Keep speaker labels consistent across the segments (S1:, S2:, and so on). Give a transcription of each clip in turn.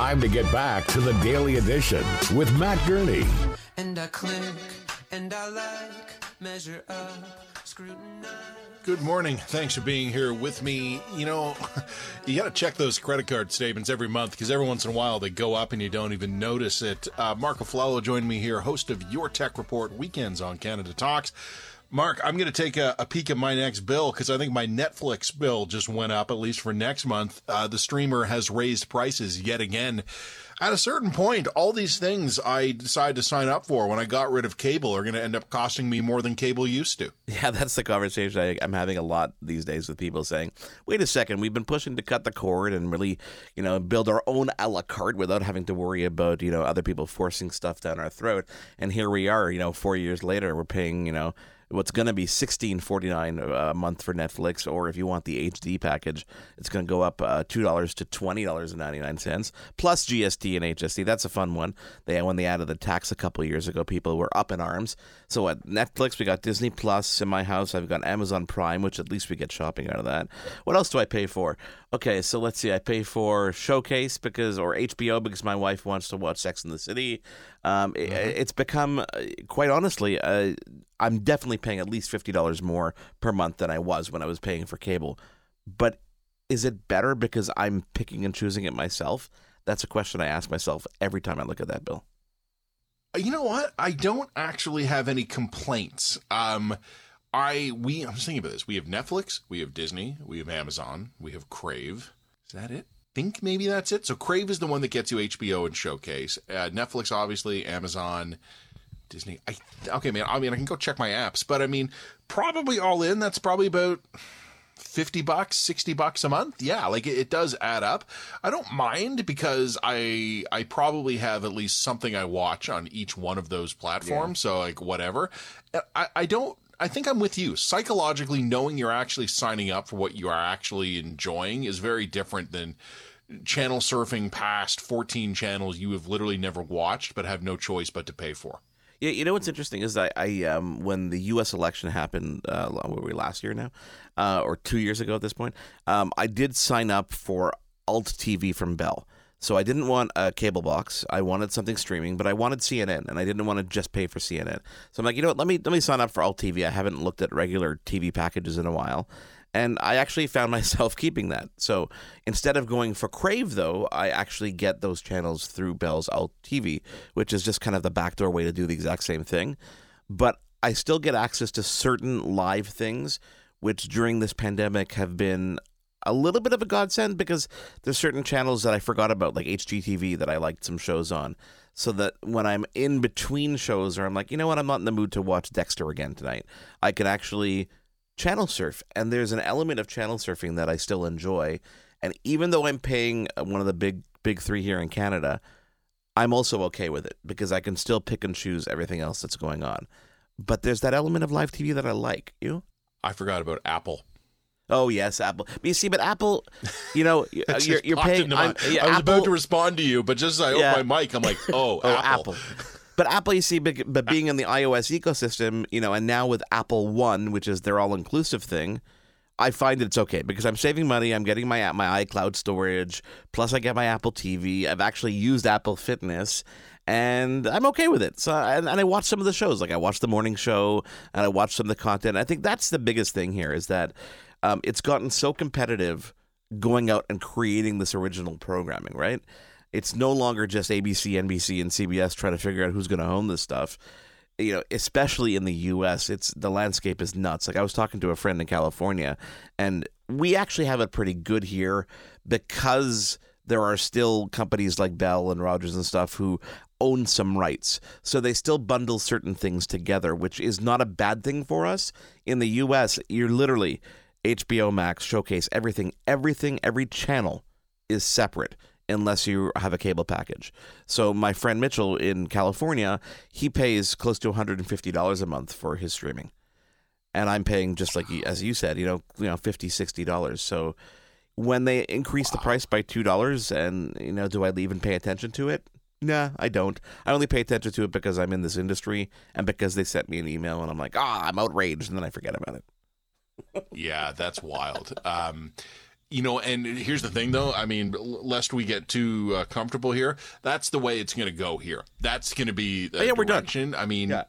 S1: It's time to get back to the Daily Edition with Matt Gurney.
S2: And I click and I like, measure up, scrutinize.
S3: Good morning. Thanks for being here with me. You know, you got to check those credit card statements every month because every once in a while they go up and you don't even notice it. Uh, Marc Aflalo joined me here, host of Your Tech Report weekends on Canada Talks. Marc, I'm going to take a, a, peek at my next bill because I think my Netflix bill just went up, at least for next month. Uh, the streamer has raised prices yet again. At a certain point, all these things I decided to sign up for when I got rid of cable are going to end up costing me more than cable used to.
S4: Yeah, that's the conversation I, I'm having a lot these days with people saying, wait a second, we've been pushing to cut the cord and really, you know, build our own a la carte without having to worry about, you know, other people forcing stuff down our throat. And here we are, you know, four years later, we're paying, you know, what's going to be sixteen forty nine a month for Netflix, or if you want the HD package, it's going to go up uh, two dollars to twenty dollars and ninety nine cents plus GST and HST. That's a fun one. They when they added the tax a couple years ago, people were up in arms. So at Netflix, we got Disney Plus in my house. I've got Amazon Prime, which at least we get shopping out of that. What else do I pay for? Okay, so let's see. I pay for Showcase because or HBO because my wife wants to watch Sex in the City. Um, mm-hmm. it, it's become, uh, quite honestly, uh, I'm definitely paying at least fifty dollars more per month than I was when I was paying for cable. But is it better because I'm picking and choosing it myself? That's a question I ask myself every time I look at that bill.
S3: Uh, you know what? I don't actually have any complaints. Um, I we I'm thinking about this. We have Netflix, we have Disney, we have Amazon, we have Crave. Is that it? Think maybe that's it. So Crave is the one that gets you HBO and Showcase. Uh, Netflix, obviously, Amazon, Disney. I okay, man. I mean, I can go check my apps, but I mean, probably all in. That's probably about 50 bucks 60 bucks a month yeah like it, it, does add up i don't mind because i i probably have at least something i watch on each one of those platforms yeah. so like whatever i i don't I think I'm with you. Psychologically, knowing you're actually signing up for what you are actually enjoying is very different than channel surfing past 14 channels you have literally never watched but have no choice but to pay for.
S4: Yeah, you know what's interesting is I, I um, when the U.S. election happened, uh, what were we last year now, uh, or two years ago at this point, um, I did sign up for Alt TV from Bell. So I didn't want a cable box. I wanted something streaming, but I wanted CNN, and I didn't want to just pay for CNN. So I'm like, you know what? Let me let me sign up for Alt TV. I haven't looked at regular TV packages in a while, and I actually found myself keeping that. So instead of going for Crave, though, I actually get those channels through Bell's Alt TV, which is just kind of the backdoor way to do the exact same thing. But I still get access to certain live things, which during this pandemic have been a little bit of a godsend because there's certain channels that I forgot about, like HGTV, that I liked some shows on. So that when I'm in between shows or I'm like, you know what, I'm not in the mood to watch Dexter again tonight, I can actually channel surf. And there's an element of channel surfing that I still enjoy. And even though I'm paying uh, one of the big big three here in Canada, I'm also okay with it because I can still pick and choose everything else that's going on. But there's that element of live TV that I like. You?
S3: I forgot about Apple.
S4: Oh yes, Apple. But you see, but Apple, you know, you're, you're paying. Yeah,
S3: I was Apple, about to respond to you, but just as I yeah. open my mic, I'm like, oh, oh Apple. Apple.
S4: But Apple, you see, but being in the iOS ecosystem, you know, and now with Apple One, which is their all-inclusive thing, I find that it's okay because I'm saving money. I'm getting my my iCloud storage, plus I get my Apple TV. I've actually used Apple Fitness, and I'm okay with it. So, and, and I watch some of the shows, like I watch the morning show, and I watch some of the content. I think that's the biggest thing here is that um, it's gotten so competitive going out and creating this original programming, right? It's no longer just ABC, NBC, and CBS trying to figure out who's going to own this stuff. You know, especially in the U.S., it's the landscape is nuts. Like I was talking to a friend in California, and we actually have it pretty good here because there are still companies like Bell and Rogers and stuff who own some rights. So they still bundle certain things together, which is not a bad thing for us. In the US, you're literally HBO Max, Showcase, everything, everything, every channel is separate unless you have a cable package. So my friend Mitchell in California, he pays close to $150 a month for his streaming. And I'm paying just like as you said, you know, you know 50 $60. So when they increase the price by $2 and you know, do I even pay attention to it? Nah, I don't. I only pay attention to it because I'm in this industry and because they sent me an email and I'm like, "Ah, I'm outraged," and then I forget about it.
S3: yeah, that's wild. Um you know, and here's the thing, though. I mean, lest we get too uh, comfortable here, that's the way it's going to go here. That's going to be the
S4: Oh, yeah, we're done.
S3: I mean,
S4: Yeah.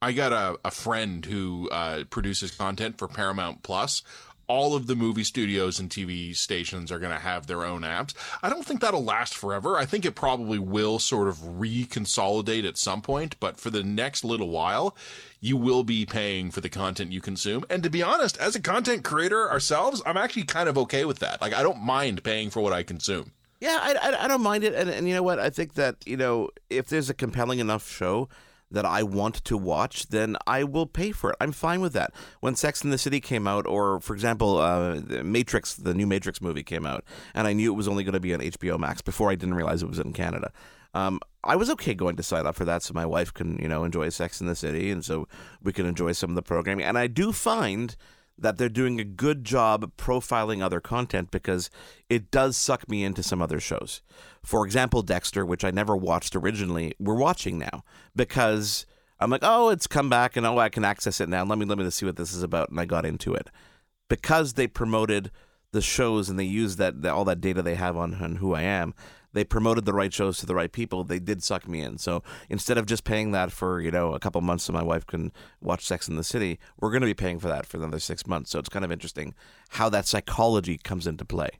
S3: I got a, a friend who uh, produces content for Paramount Plus. All of the movie studios and TV stations are going to have their own apps. I don't think that'll last forever. I think it probably will sort of reconsolidate at some point, but for the next little while, you will be paying for the content you consume. And to be honest, as a content creator ourselves, I'm actually kind of okay with that. Like, I don't mind paying for what I consume.
S4: Yeah, I, I, I don't mind it, and, and you know what? I think that you know if there's a compelling enough show that I want to watch, then I will pay for it. I'm fine with that. When Sex in the City came out, or for example, uh, Matrix, the new Matrix movie came out, and I knew it was only going to be on HBO Max before I didn't realize it was in Canada. Um, I was okay going to sign up for that, so my wife can you know enjoy Sex in the City, and so we can enjoy some of the programming. And I do find that they're doing a good job profiling other content because it does suck me into some other shows. For example, Dexter, which I never watched originally, we're watching now because I'm like, oh, it's come back and oh, I can access it now. Let me let me see what this is about, and I got into it because they promoted the shows and they used that, that all that data they have on, on who I am. They promoted the right shows to the right people. They did suck me in. So instead of just paying that for you know a couple months so my wife can watch Sex in the City, we're going to be paying for that for another six months. So it's kind of interesting how that psychology comes into play.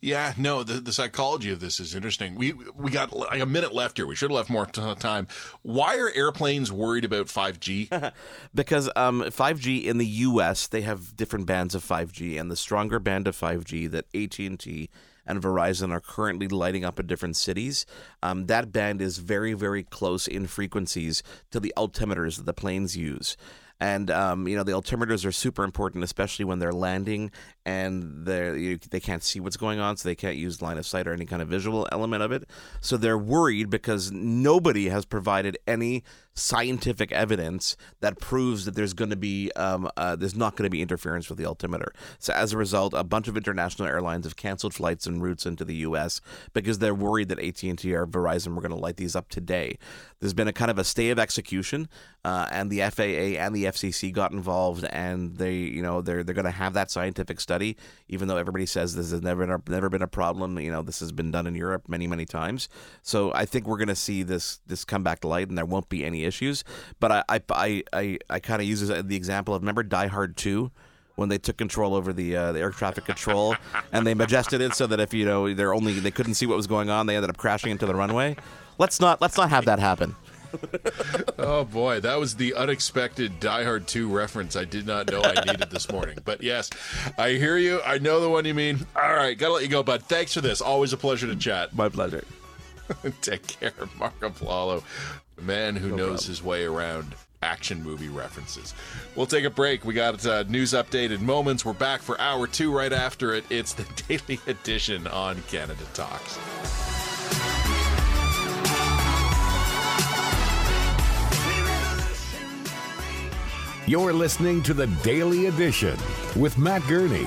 S3: Yeah, no, the, the psychology of this is interesting. We we got like a minute left here. We should have left more t- time. Why are airplanes worried about 5G?
S4: because um, 5G in the U.S. they have different bands of 5G, and the stronger band of 5G that AT&T and Verizon are currently lighting up in different cities, um, that band is very very close in frequencies to the altimeters that the planes use. And um, you know the altimeters are super important, especially when they're landing and you, they can't see what's going on, so they can't use line of sight or any kind of visual element of it. So they're worried because nobody has provided any scientific evidence that proves that there's going to be um, uh, there's not going to be interference with the altimeter. So as a result, a bunch of international airlines have canceled flights and routes into the U.S. because they're worried that AT&T or Verizon were going to light these up today. There's been a kind of a stay of execution, uh, and the FAA and the FCC got involved, and they you know they're they're going to have that scientific study, even though everybody says this has never been a, never been a problem. You know this has been done in Europe many many times. So I think we're going to see this this come back to light, and there won't be any issues. But I I I I, I kind of use the example of remember Die Hard two. When they took control over the uh, the air traffic control, and they majested it so that if you know they're only they couldn't see what was going on, they ended up crashing into the runway. Let's not let's not have that happen.
S3: Oh boy, that was the unexpected Die Hard 2 reference I did not know I needed this morning. But yes, I hear you. I know the one you mean. All right, gotta let you go, bud. Thanks for this. Always a pleasure to chat.
S4: My pleasure.
S3: Take care, Marc Aflalo, a man who knows his way around action movie references. We'll take a break. We got uh, news updated moments. We're back for hour two right after it. It's the daily edition on Canada Talks.
S1: You're listening to the Daily Edition with Matt Gurney.